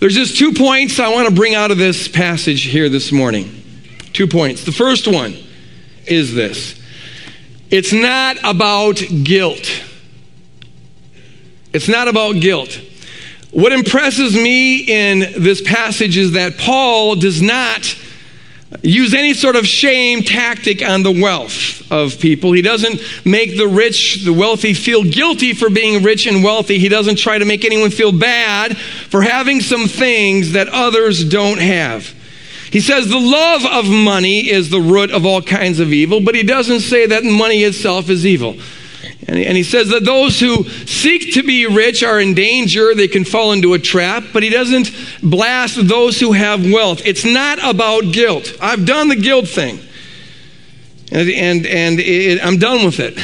There's just two points I want to bring out of this passage here this morning. Two points. The first one is this it's not about guilt. It's not about guilt. What impresses me in this passage is that Paul does not use any sort of shame tactic on the wealth of people. He doesn't make the rich, the wealthy, feel guilty for being rich and wealthy. He doesn't try to make anyone feel bad for having some things that others don't have. He says the love of money is the root of all kinds of evil, but he doesn't say that money itself is evil. And he says that those who seek to be rich are in danger. They can fall into a trap, but he doesn't blast those who have wealth. It's not about guilt. I've done the guilt thing, and, and, and it, I'm done with it.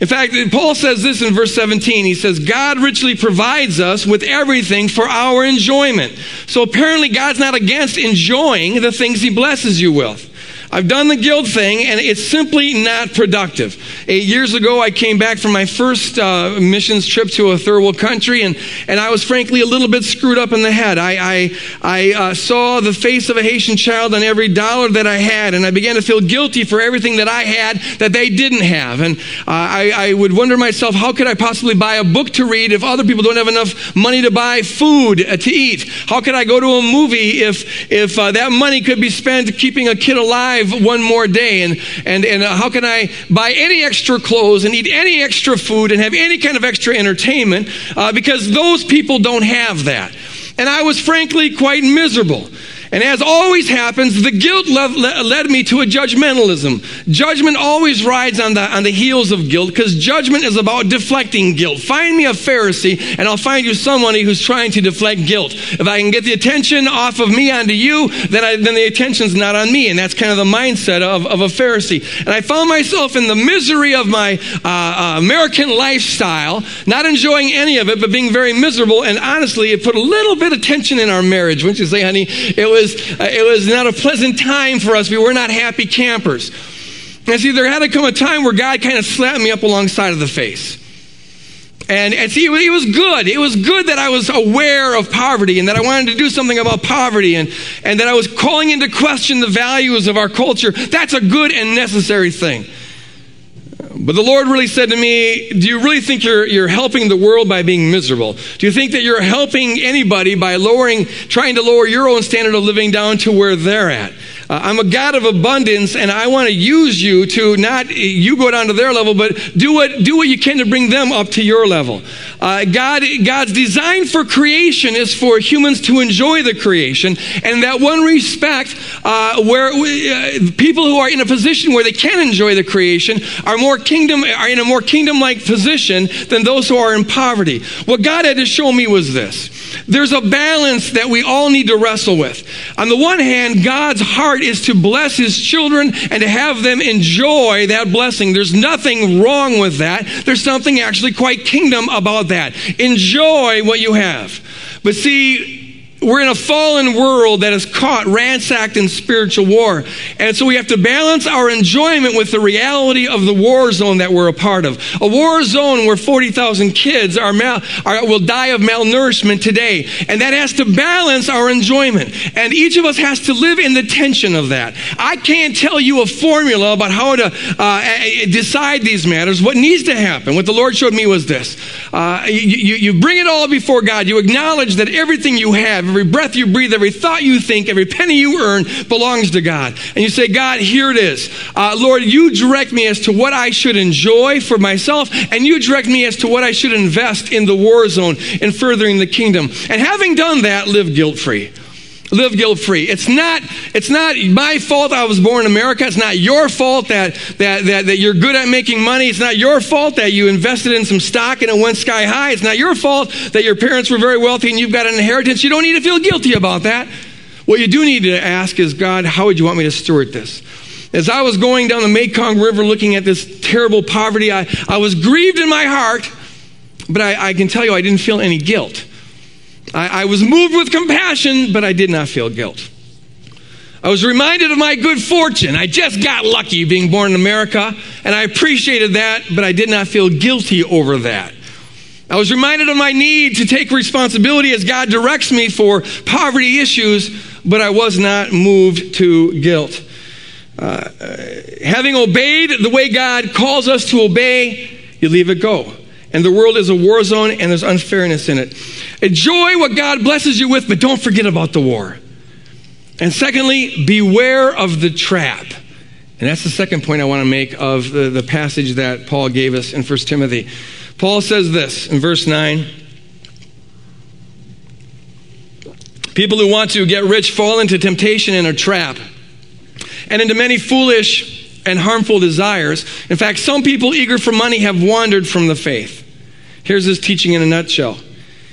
In fact, Paul says this in verse 17. He says, God richly provides us with everything for our enjoyment. So apparently, God's not against enjoying the things he blesses you with. I've done the guilt thing, and it's simply not productive. Eight years ago, I came back from my first uh, missions trip to a third world country, and, and I was frankly a little bit screwed up in the head. I, I, I uh, saw the face of a Haitian child on every dollar that I had, and I began to feel guilty for everything that I had that they didn't have. And uh, I, I would wonder myself, how could I possibly buy a book to read if other people don't have enough money to buy food uh, to eat? How could I go to a movie if, if uh, that money could be spent keeping a kid alive? Alive one more day? And, and, and uh, how can I buy any extra clothes and eat any extra food and have any kind of extra entertainment? Uh, because those people don't have that. And I was frankly quite miserable. And as always happens, the guilt led me to a judgmentalism. Judgment always rides on the, on the heels of guilt because judgment is about deflecting guilt. Find me a Pharisee and I'll find you somebody who's trying to deflect guilt. If I can get the attention off of me onto you, then, I, then the attention's not on me. And that's kind of the mindset of, of a Pharisee. And I found myself in the misery of my uh, uh, American lifestyle, not enjoying any of it, but being very miserable. And honestly, it put a little bit of tension in our marriage. Wouldn't you say, honey? It was was, uh, it was not a pleasant time for us. We were not happy campers. And see, there had to come a time where God kind of slapped me up alongside of the face. And, and see, it was good. It was good that I was aware of poverty and that I wanted to do something about poverty and, and that I was calling into question the values of our culture. That's a good and necessary thing. But the Lord really said to me, Do you really think you're, you're helping the world by being miserable? Do you think that you're helping anybody by lowering, trying to lower your own standard of living down to where they're at? Uh, I'm a God of abundance, and I want to use you to not you go down to their level, but do what do what you can to bring them up to your level. Uh, God, God's design for creation is for humans to enjoy the creation, and that one respect uh, where we, uh, people who are in a position where they can enjoy the creation are more kingdom are in a more kingdom-like position than those who are in poverty. What God had to show me was this: there's a balance that we all need to wrestle with. On the one hand, God's heart is to bless his children and to have them enjoy that blessing. There's nothing wrong with that. There's something actually quite kingdom about that. Enjoy what you have. But see, we're in a fallen world that is caught, ransacked in spiritual war. And so we have to balance our enjoyment with the reality of the war zone that we're a part of. A war zone where 40,000 kids are, mal- are will die of malnourishment today. And that has to balance our enjoyment. And each of us has to live in the tension of that. I can't tell you a formula about how to uh, decide these matters. What needs to happen, what the Lord showed me was this. Uh, you, you, you bring it all before God. You acknowledge that everything you have, every breath you breathe, every thought you think, every penny you earn belongs to God. And you say, God, here it is. Uh, Lord, you direct me as to what I should enjoy for myself, and you direct me as to what I should invest in the war zone in furthering the kingdom. And having done that, live guilt free live guilt free. It's not, it's not my fault I was born in America. It's not your fault that, that, that, that you're good at making money. It's not your fault that you invested in some stock and it went sky high. It's not your fault that your parents were very wealthy and you've got an inheritance. You don't need to feel guilty about that. What you do need to ask is, God, how would you want me to steward this? As I was going down the Mekong River looking at this terrible poverty, I, I was grieved in my heart, but I, I can tell you I didn't feel any guilt. I, I was moved with compassion, but I did not feel guilt. I was reminded of my good fortune. I just got lucky being born in America, and I appreciated that, but I did not feel guilty over that. I was reminded of my need to take responsibility as God directs me for poverty issues, but I was not moved to guilt. Uh, having obeyed the way God calls us to obey, you leave it go. And the world is a war zone and there's unfairness in it. Enjoy what God blesses you with, but don't forget about the war. And secondly, beware of the trap. And that's the second point I want to make of the, the passage that Paul gave us in 1 Timothy. Paul says this in verse 9 People who want to get rich fall into temptation and a trap, and into many foolish and harmful desires. In fact, some people eager for money have wandered from the faith. Here's his teaching in a nutshell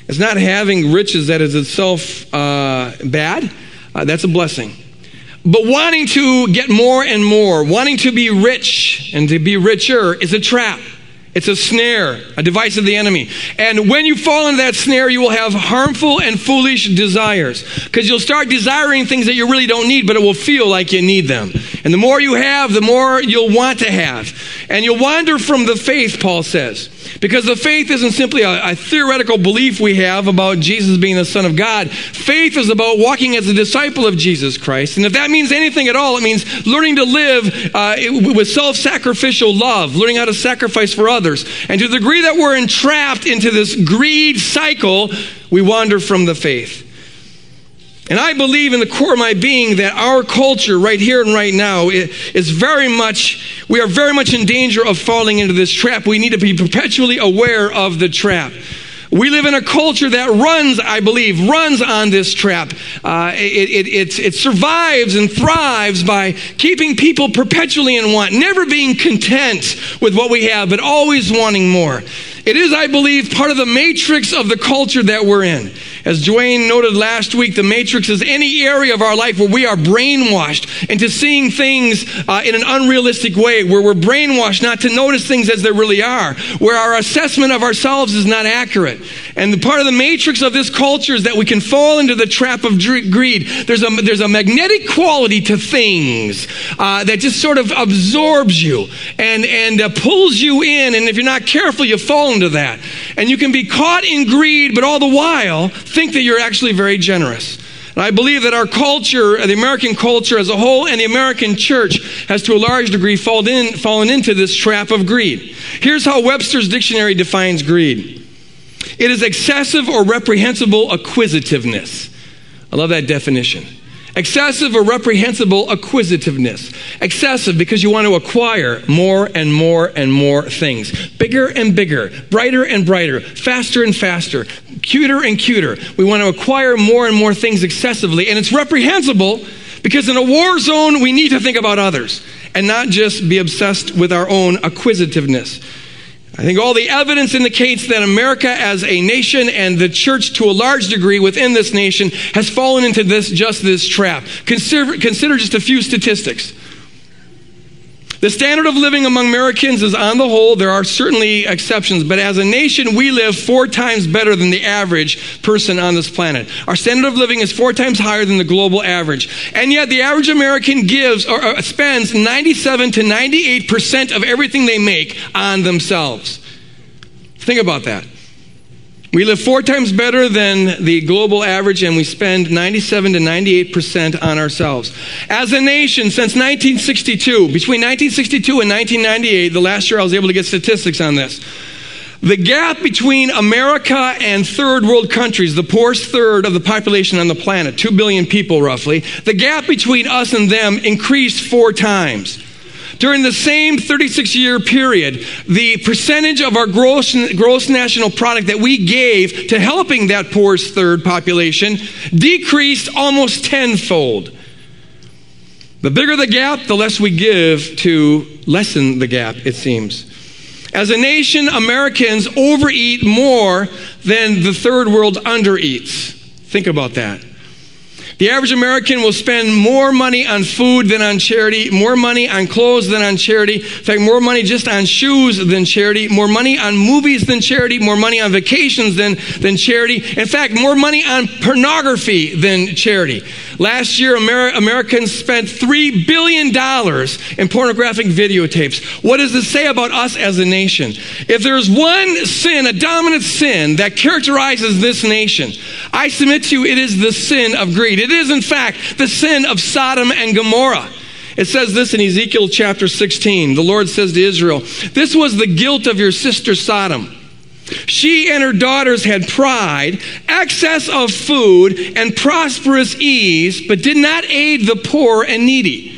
it's not having riches that is itself uh, bad, uh, that's a blessing. But wanting to get more and more, wanting to be rich and to be richer is a trap. It's a snare, a device of the enemy. And when you fall into that snare, you will have harmful and foolish desires. Because you'll start desiring things that you really don't need, but it will feel like you need them. And the more you have, the more you'll want to have. And you'll wander from the faith, Paul says. Because the faith isn't simply a, a, theoretical belief we have about Jesus being the Son of God. Faith is about walking as a disciple of Jesus Christ. And if that means anything at all, it means learning to live uh, with self sacrificial love, learning how to sacrifice for others. And to the degree that we're entrapped into this greed cycle, we wander from the faith. And I believe in the core of my being that our culture, right here and right now, is very much, we are very much in danger of falling into this trap. We need to be perpetually aware of the trap. We live in a culture that runs, I believe, runs on this trap. Uh, it, it, it, it survives and thrives by keeping people perpetually in want, never being content with what we have, but always wanting more. It is, I believe, part of the matrix of the culture that we're in. As Dwayne noted last week, the matrix is any area of our life where we are brainwashed into seeing things uh, in an unrealistic way, where we're brainwashed not to notice things as they really are, where our assessment of ourselves is not accurate. And the part of the matrix of this culture is that we can fall into the trap of greed. There's a, there's a magnetic quality to things uh, that just sort of absorbs you and, and uh, pulls you in. And if you're not careful, you fall into that. And you can be caught in greed, but all the while think that you're actually very generous. And I believe that our culture, the American culture as a whole, and the American church has to a large degree fallen, in, fallen into this trap of greed. Here's how Webster's dictionary defines greed it is excessive or reprehensible acquisitiveness. I love that definition. Excessive or reprehensible acquisitiveness. Excessive because you want to acquire more and more and more things. Bigger and bigger, brighter and brighter, faster and faster, cuter and cuter. We want to acquire more and more things excessively. And it's reprehensible because in a war zone, we need to think about others and not just be obsessed with our own acquisitiveness. I think all the evidence indicates that America as a nation and the church to a large degree within this nation has fallen into this just this trap. Consider, consider just a few statistics. The standard of living among Americans is on the whole, there are certainly exceptions, but as a nation, we live four times better than the average person on this planet. Our standard of living is four times higher than the global average. And yet, the average American gives or, or spends 97 to 98% of everything they make on themselves. Think about that. We live four times better than the global average, and we spend 97 to 98% on ourselves. As a nation, since 1962, between 1962 and 1998, the last year I was able to get statistics on this, the gap between America and third world countries, the poorest third of the population on the planet, 2 billion people roughly, the gap between us and them increased four times. During the same 36 year period, the percentage of our gross, gross national product that we gave to helping that poorest third population decreased almost tenfold. The bigger the gap, the less we give to lessen the gap, it seems. As a nation, Americans overeat more than the third world undereats. Think about that. The average American will spend more money on food than on charity, more money on clothes than on charity. In fact, more money just on shoes than charity, more money on movies than charity, more money on vacations than, than charity. In fact, more money on pornography than charity. Last year, Amer- Americans spent $3 billion in pornographic videotapes. What does this say about us as a nation? If there's one sin, a dominant sin that characterizes this nation, I submit to you it is the sin of greed. It is, in fact, the sin of Sodom and Gomorrah. It says this in Ezekiel chapter 16. The Lord says to Israel, This was the guilt of your sister Sodom. She and her daughters had pride, excess of food, and prosperous ease, but did not aid the poor and needy.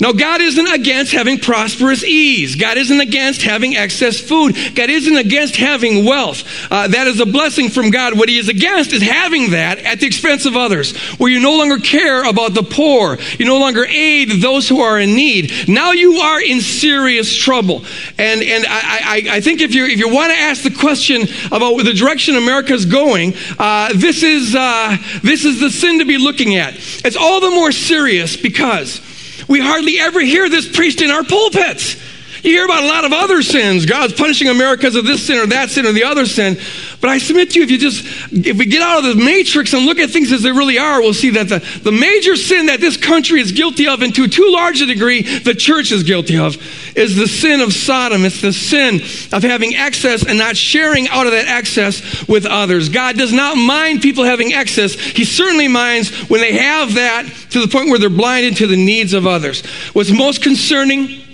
Now, God isn't against having prosperous ease. God isn't against having excess food. God isn't against having wealth. Uh, that is a blessing from God. What He is against is having that at the expense of others, where you no longer care about the poor. You no longer aid those who are in need. Now you are in serious trouble. And, and I, I, I think if you, if you want to ask the question about the direction America is going, uh, this, is, uh, this is the sin to be looking at. It's all the more serious because we hardly ever hear this preached in our pulpits. You hear about a lot of other sins. God's punishing America because of this sin or that sin or the other sin. But I submit to you, if you just, if we get out of the matrix and look at things as they really are, we'll see that the, the major sin that this country is guilty of, and to too large a degree the church is guilty of, is the sin of Sodom. It's the sin of having excess and not sharing out of that excess with others. God does not mind people having excess. He certainly minds when they have that to the point where they're blinded to the needs of others. What's most concerning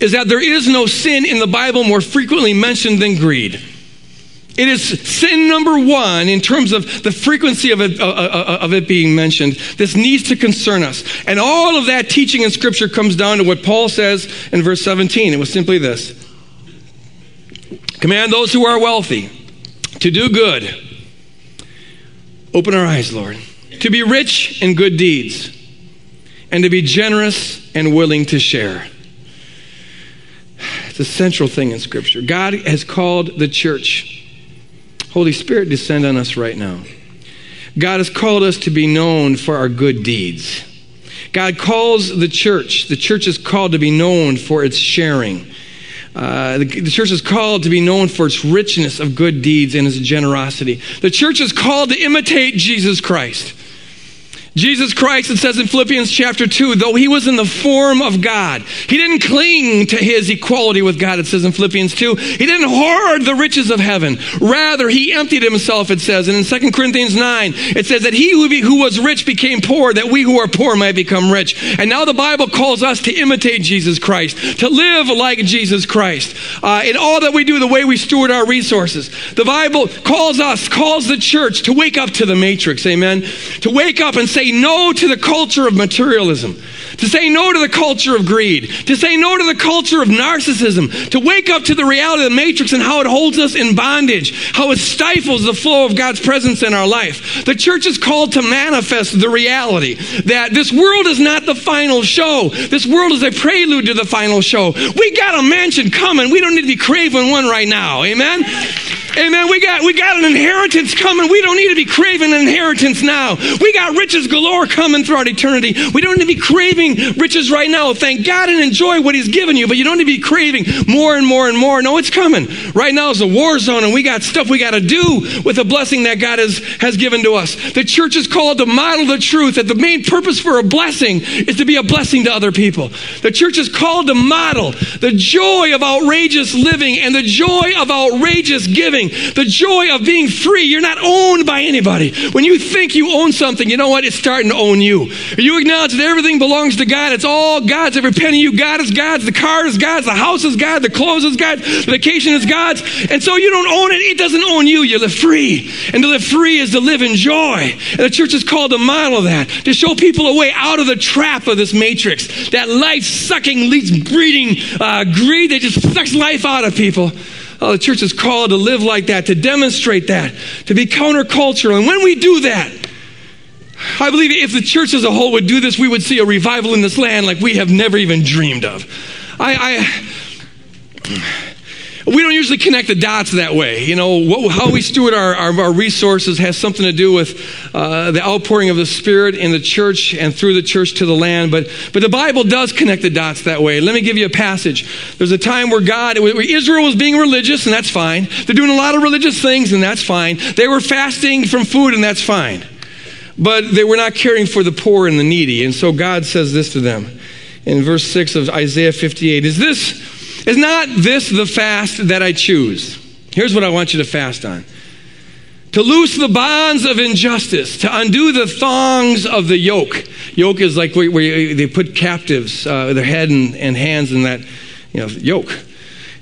is that there is no sin in the Bible more frequently mentioned than greed. It is sin number one in terms of the frequency of it, uh, uh, of it being mentioned. This needs to concern us. And all of that teaching in Scripture comes down to what Paul says in verse 17. It was simply this Command those who are wealthy to do good. Open our eyes, Lord. To be rich in good deeds, and to be generous and willing to share. A central thing in Scripture. God has called the church Holy Spirit, descend on us right now. God has called us to be known for our good deeds. God calls the church, the church is called to be known for its sharing. Uh, the, the, church is called to be known for its richness of good deeds and its generosity. The church is called to imitate Jesus Christ. Jesus Christ, it says in Philippians chapter 2, though he was in the form of God, he didn't cling to his equality with God, it says in Philippians 2. He didn't hoard the riches of heaven. Rather, he emptied himself, it says. And in 2 Corinthians 9, it says that he who, be, who was rich became poor, that we who are poor might become rich. And now the Bible calls us to imitate Jesus Christ, to live like Jesus Christ. Uh, in all that we do, the way we steward our resources. The Bible calls us, calls the church to wake up to the matrix, amen? To wake up and say, say no to the culture of materialism, to say no to the culture of greed, to say no to the culture of narcissism, to wake up to the reality of the matrix and how it holds us in bondage, how it stifles the flow of God's presence in our life. The church is called to manifest the reality that this world is not the final show. This world is a prelude to the final show. We got a mansion coming. We don't need to be craving one right now. Amen. Amen. We got we got an inheritance coming. We don't need to be craving an inheritance now. We got riches galore coming throughout eternity. We don't need to be craving riches right now. Thank God and enjoy what He's given you, but you don't need to be craving more and more and more. No, it's coming. Right now is a war zone, and we got stuff we got to do with the blessing that God has, has given to us. The church is called to model the truth that the main purpose for a blessing is to be a blessing to other people. The church is called to model the joy of outrageous living and the joy of outrageous giving, the joy of being free. You're not owned by anybody. When you think you own something, you know what? It's starting to own you. You acknowledge that everything belongs to God. It's all God's. Every penny you got is God's. The car is God's. The house is God's. The clothes is God's. The vacation is God's. And so you don't own it. It doesn't own you. You live free. And to live free is to live in joy. And the church is called to model that, to show people a way out of the trap of this matrix, that life sucking, leads breeding uh, greed that just sucks life out of people. Oh, the church is called to live like that, to demonstrate that, to be countercultural. And when we do that, I believe if the church as a whole would do this, we would see a revival in this land like we have never even dreamed of. I, I we don't usually connect the dots that way. You know, what, how we steward our, our, our, resources has something to do with uh, the outpouring of the Spirit in the church and through the church to the land. But, but the Bible does connect the dots that way. Let me give you a passage. There's a time where God, where Israel was being religious, and that's fine. They're doing a lot of religious things, and that's fine. They were fasting from food, and that's fine. But they were not caring for the poor and the needy. And so God says this to them in verse 6 of Isaiah 58 Is this, is not this the fast that I choose? Here's what I want you to fast on to loose the bonds of injustice, to undo the thongs of the yoke. Yoke is like where, where they put captives, uh, their head and, and hands in that you know, yoke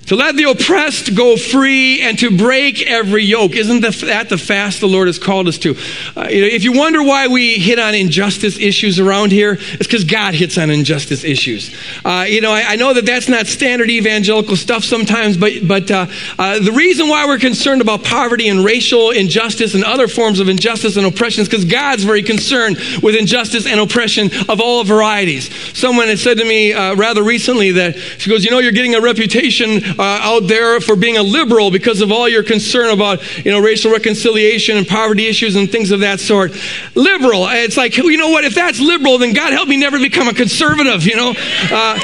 to let the oppressed go free and to break every yoke. Isn't that the fast the Lord has called us to? Uh, you know, if you wonder why we hit on injustice issues around here, it's because God hits on injustice issues. Uh, you know, I, I, know that that's not standard evangelical stuff sometimes, but, but uh, uh the reason why we're concerned about poverty and racial injustice and other forms of injustice and oppression is because God's very concerned with injustice and oppression of all varieties. Someone had said to me uh, rather recently that she goes, You know, you're getting a reputation uh, out there for being a liberal because of all your concern about, you know, racial reconciliation and poverty issues and things of that sort. Liberal. It's like, you know what? If that's liberal, then God help me never become a conservative, you know? Uh,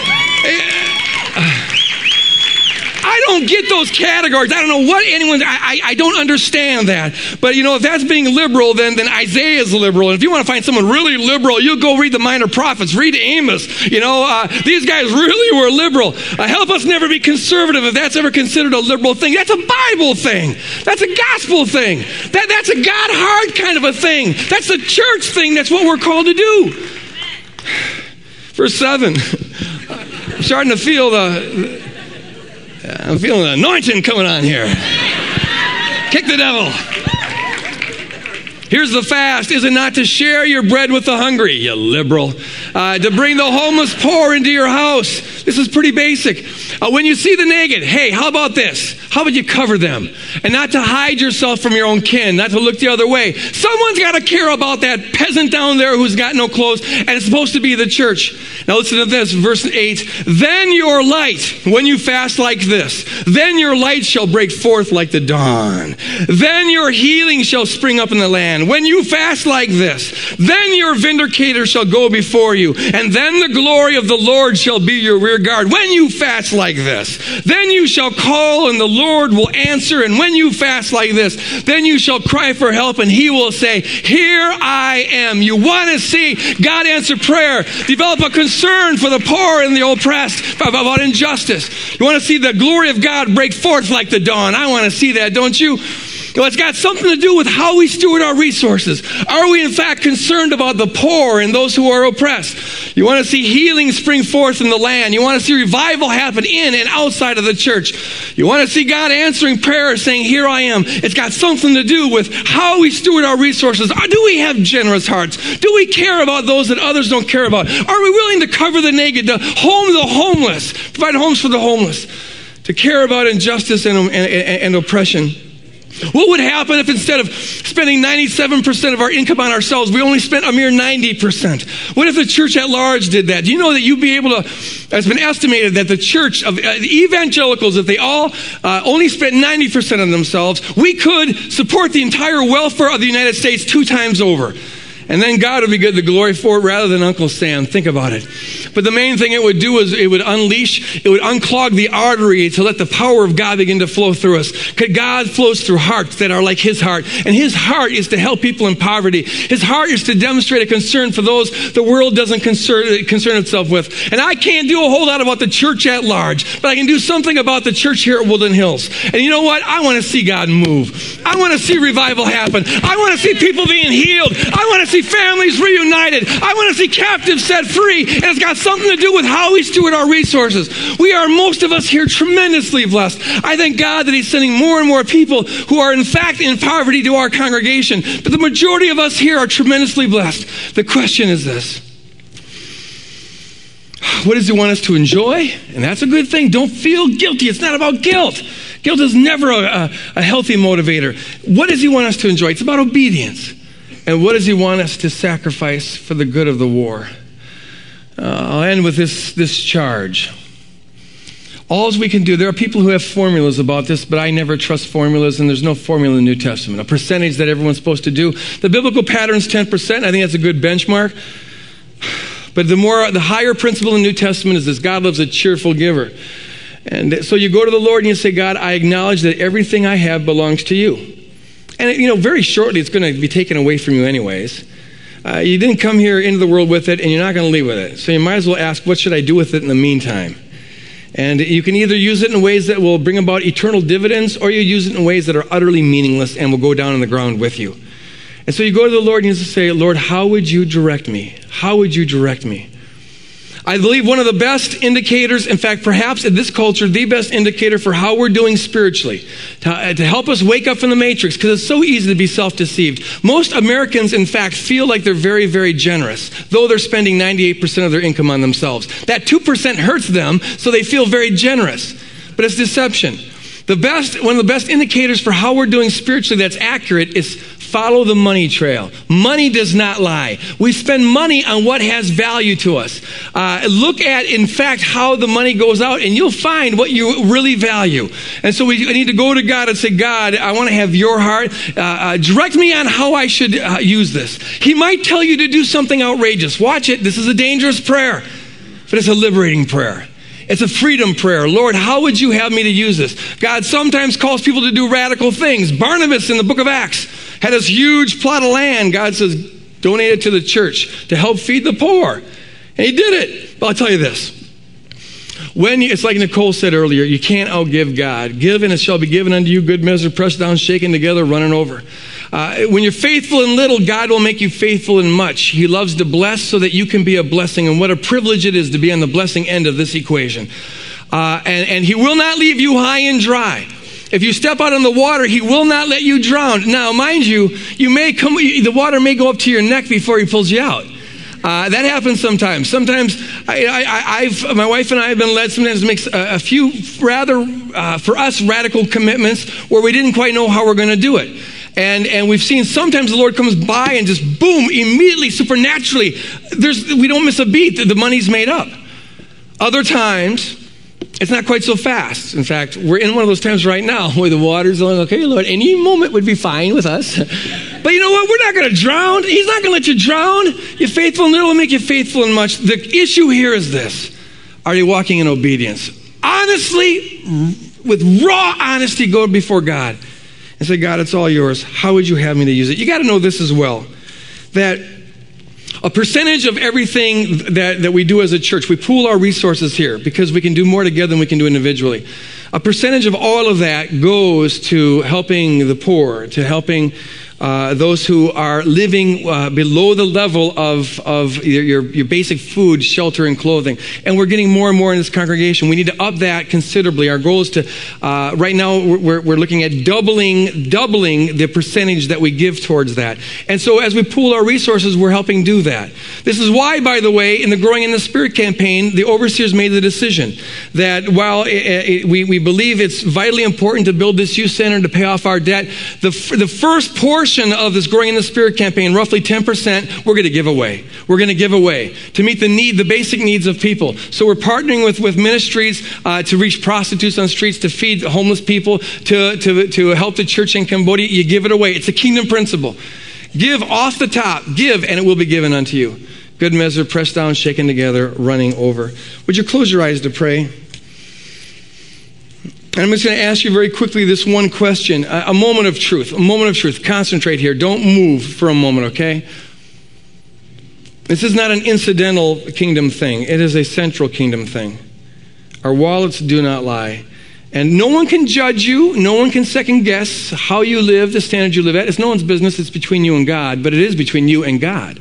I don't get those categories. I don't know what anyone, I, I, I, don't understand that. But you know, if that's being liberal, then, then Isaiah is liberal. And if you want to find someone really liberal, you go read the minor prophets, read Amos. You know, uh, these guys really were liberal. Uh, help us never be conservative if that's ever considered a liberal thing. That's a Bible thing. That's a gospel thing. That, that's a God heart kind of a thing. That's a church thing. That's what we're called to do. Verse 7. I'm starting to feel the I'm feeling an anointing coming on here. Kick the devil. Here's the fast. Is it not to share your bread with the hungry, you liberal? Uh, to bring the homeless poor into your house. This is pretty basic. Uh, when you see the naked, hey, how about this? How would you cover them? And not to hide yourself from your own kin, not to look the other way. Someone's got to care about that peasant down there who's got no clothes, and it's supposed to be the church. Now listen to this, verse 8. Then your light, when you fast like this, then your light shall break forth like the dawn. Then your healing shall spring up in the land. When you fast like this, then your vindicator shall go before you, and then the glory of the Lord shall be your rear guard. When you fast like this, then you shall call, and the Lord Lord will answer. And when you fast like this, then you shall cry for help, and He will say, Here I am. You want to see God answer prayer. Develop a concern for the poor and the oppressed about injustice. You want to see the glory of God break forth like the dawn. I want to see that, don't you? It's got something to do with how we steward our resources. Are we, in fact, concerned about the poor and those who are oppressed? You want to see healing spring forth in the land. You want to see revival happen in and outside of the church. You want to see God answering prayer, saying, Here I am. It's got something to do with how we steward our resources. Do we have generous hearts? Do we care about those that others don't care about? Are we willing to cover the naked, to home the homeless, provide homes for the homeless, to care about injustice and, and, and oppression? What would happen if instead of spending 97% of our income on ourselves, we only spent a mere 90%? What if the church at large did that? Do you know that you'd be able to, it's been estimated that the church of uh, evangelicals, if they all uh, only spent 90% on themselves, we could support the entire welfare of the United States two times over. And then God would be good the glory for it rather than Uncle Sam. Think about it. But the main thing it would do is it would unleash, it would unclog the artery to let the power of God begin to flow through us. Because God flows through hearts that are like His heart. And His heart is to help people in poverty. His heart is to demonstrate a concern for those the world doesn't concern, concern itself with. And I can't do a whole lot about the church at large, but I can do something about the church here at Woodland Hills. And you know what? I want to see God move. I want to see revival happen. I want to see people being healed. I want to see families reunited. I want to see captives set free. And it's got something to do with how we steward our resources. We are, most of us here, tremendously blessed. I thank God that He's sending more and more people who are, in fact, in poverty to our congregation. But the majority of us here are tremendously blessed. The question is this. What does he want us to enjoy? And that's a good thing. Don't feel guilty. It's not about guilt. Guilt is never a, a, a healthy motivator. What does he want us to enjoy? It's about obedience. And what does he want us to sacrifice for the good of the war? Uh, I'll end with this, this charge. All we can do, there are people who have formulas about this, but I never trust formulas, and there's no formula in the New Testament. A percentage that everyone's supposed to do. The biblical pattern is 10%. I think that's a good benchmark. But the more, the higher principle in the New Testament is this God loves a cheerful giver. And so you go to the Lord and you say, God, I acknowledge that everything I have belongs to you. And, you know, very shortly it's going to be taken away from you, anyways. uh, you didn't come here into the world with it, and you're not going to leave with it. So you might as well ask, what should I do with it in the meantime? And you can either use it in ways that will bring about eternal dividends, or you use it in ways that are utterly meaningless and will go down on the ground with you. And so you go to the Lord and you say, Lord, how would you direct me? How would you direct me? I believe one of the best indicators, in fact, perhaps in this culture, the best indicator for how we're doing spiritually, to, uh, to help us wake up from the matrix, because it's so easy to be self deceived. Most Americans, in fact, feel like they're very, very generous, though they're spending 98% of their income on themselves. That 2% hurts them, so they feel very generous. But it's deception. The best, one of the best indicators for how we're doing spiritually that's accurate is follow the money trail. Money does not lie. We spend money on what has value to us. Uh, look at, in fact, how the money goes out, and you'll find what you really value. And so we need to go to God and say, God, I want to have your heart. Uh, uh, direct me on how I should uh, use this. He might tell you to do something outrageous. Watch it. This is a dangerous prayer, but it's a liberating prayer. It's a freedom prayer. Lord, how would you have me to use this? God sometimes calls people to do radical things. Barnabas in the book of Acts had this huge plot of land. God says, donate it to the church to help feed the poor. And he did it. But I'll tell you this. When you, it's like Nicole said earlier, you can't outgive God. Give and it shall be given unto you, good measure, pressed down, shaken together, running over. Uh, when you're faithful in little, God will make you faithful in much. He loves to bless so that you can be a blessing. And what a privilege it is to be on the blessing end of this equation. Uh, and, and He will not leave you high and dry. If you step out on the water, he will not let you drown. Now, mind you, you may come, the water may go up to your neck before he pulls you out. Uh, that happens sometimes. Sometimes I, have my wife and I have been led sometimes to make a, a few rather, uh, for us, radical commitments where we didn't quite know how we're going to do it. And, and we've seen sometimes the Lord comes by and just boom, immediately, supernaturally, there's, we don't miss a beat. The, money's made up. Other times, it's not quite so fast. In fact, we're in one of those times right now where the water's going, okay, Lord, any moment would be fine with us. but you know what? We're not going to drown. He's not going to let you drown. You're faithful in little, will make you faithful in much. The issue here is this Are you walking in obedience? Honestly, with raw honesty, go before God and say, God, it's all yours. How would you have me to use it? You got to know this as well that a percentage of everything that, that we do as a church, we pool our resources here because we can do more together than we can do individually. A percentage of all of that goes to helping the poor, to helping uh, those who are living uh, below the level of, of your, your basic food, shelter, and clothing. And we're getting more and more in this congregation. We need to up that considerably. Our goal is to, uh, right now, we're, we're looking at doubling, doubling the percentage that we give towards that. And so as we pool our resources, we're helping do that. This is why, by the way, in the Growing in the Spirit campaign, the overseers made the decision that while it, it, we, we believe it's vitally important to build this youth center to pay off our debt, the, the first portion portion of this Growing in the Spirit campaign, roughly 10%, we're going to give away. We're going to give away to meet the need, the basic needs of people. So we're partnering with, with ministries uh, to reach prostitutes on streets, to feed homeless people, to, to, to help the church in Cambodia. You give it away. It's a kingdom principle. Give off the top, give, and it will be given unto you. Good measure, pressed down, shaken together, running over. Would you close your eyes to pray? And I'm just going to ask you very quickly this one question a, a moment of truth. A moment of truth. Concentrate here. Don't move for a moment, okay? This is not an incidental kingdom thing, it is a central kingdom thing. Our wallets do not lie. And no one can judge you. No one can second guess how you live, the standard you live at. It's no one's business. It's between you and God, but it is between you and God.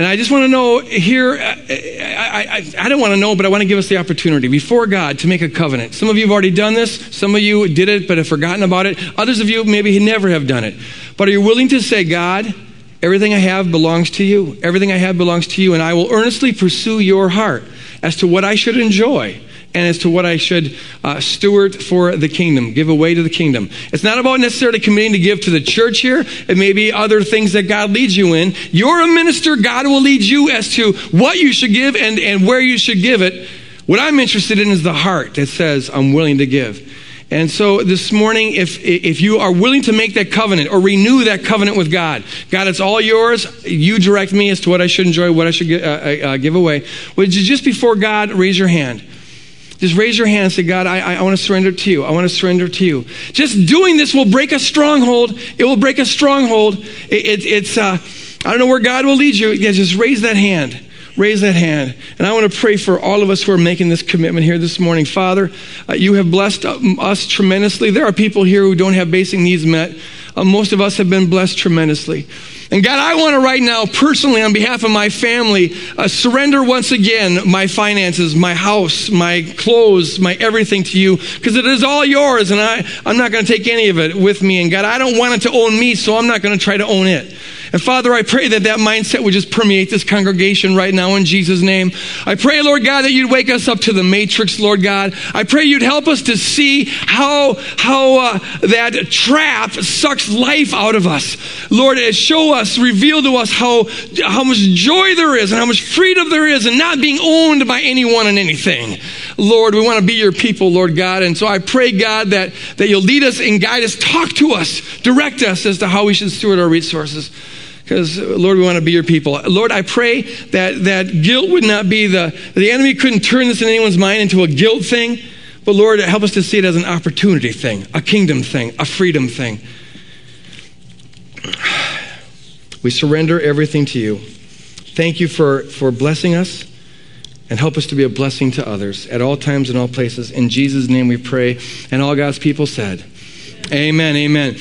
And I just want to know here, uh, I, I, I, don't want to know, but I want to give us the opportunity before God to make a covenant. Some of you have already done this. Some of you did it but have forgotten about it. Others of you maybe never have done it. But are you willing to say, God, everything I have belongs to you? Everything I have belongs to you, and I will earnestly pursue your heart as to what I should enjoy and as to what I should uh, steward for the kingdom, give away to the kingdom. It's not about necessarily committing to give to the church here. It may be other things that God leads you in. You're a minister. God will lead you as to what you should give and, and where you should give it. What I'm interested in is the heart that says, I'm willing to give. And so this morning, if, if you are willing to make that covenant or renew that covenant with God, God, it's all yours. You direct me as to what I should enjoy, what I should uh, uh, uh, give away. Would you just before God raise your hand? Just raise your hand and say, God, I, I want to surrender to you. I want to surrender to you. Just doing this will break a stronghold. It will break a stronghold. It, it, it's, uh, I don't know where God will lead you. Yeah, just raise that hand. Raise that hand. And I want to pray for all of us who are making this commitment here this morning. Father, uh, you have blessed um, us tremendously. There are people here who don't have basic needs met. Uh, most of us have been blessed tremendously. And God, I want to right now, personally, on behalf of my family, uh, surrender once again my finances, my house, my clothes, my everything to you, because it is all yours, and I, I'm not going to take any of it with me. And God, I don't want it to own me, so I'm not going to try to own it. And Father, I pray that that mindset would just permeate this congregation right now in Jesus' name. I pray, Lord God, that you'd wake us up to the matrix, Lord God. I pray you'd help us to see how, how uh, that trap sucks life out of us. Lord, show us, reveal to us how, how much joy there is and how much freedom there is and not being owned by anyone and anything. Lord, we want to be your people, Lord God. And so I pray, God, that, that you'll lead us and guide us, talk to us, direct us as to how we should steward our resources because lord we want to be your people. Lord i pray that that guilt would not be the the enemy couldn't turn this in anyone's mind into a guilt thing. But lord help us to see it as an opportunity thing a kingdom thing a freedom thing. We surrender everything to you. Thank you for for blessing us and help us to be a blessing to others at all times and all places. In jesus name we pray and all god's people said amen amen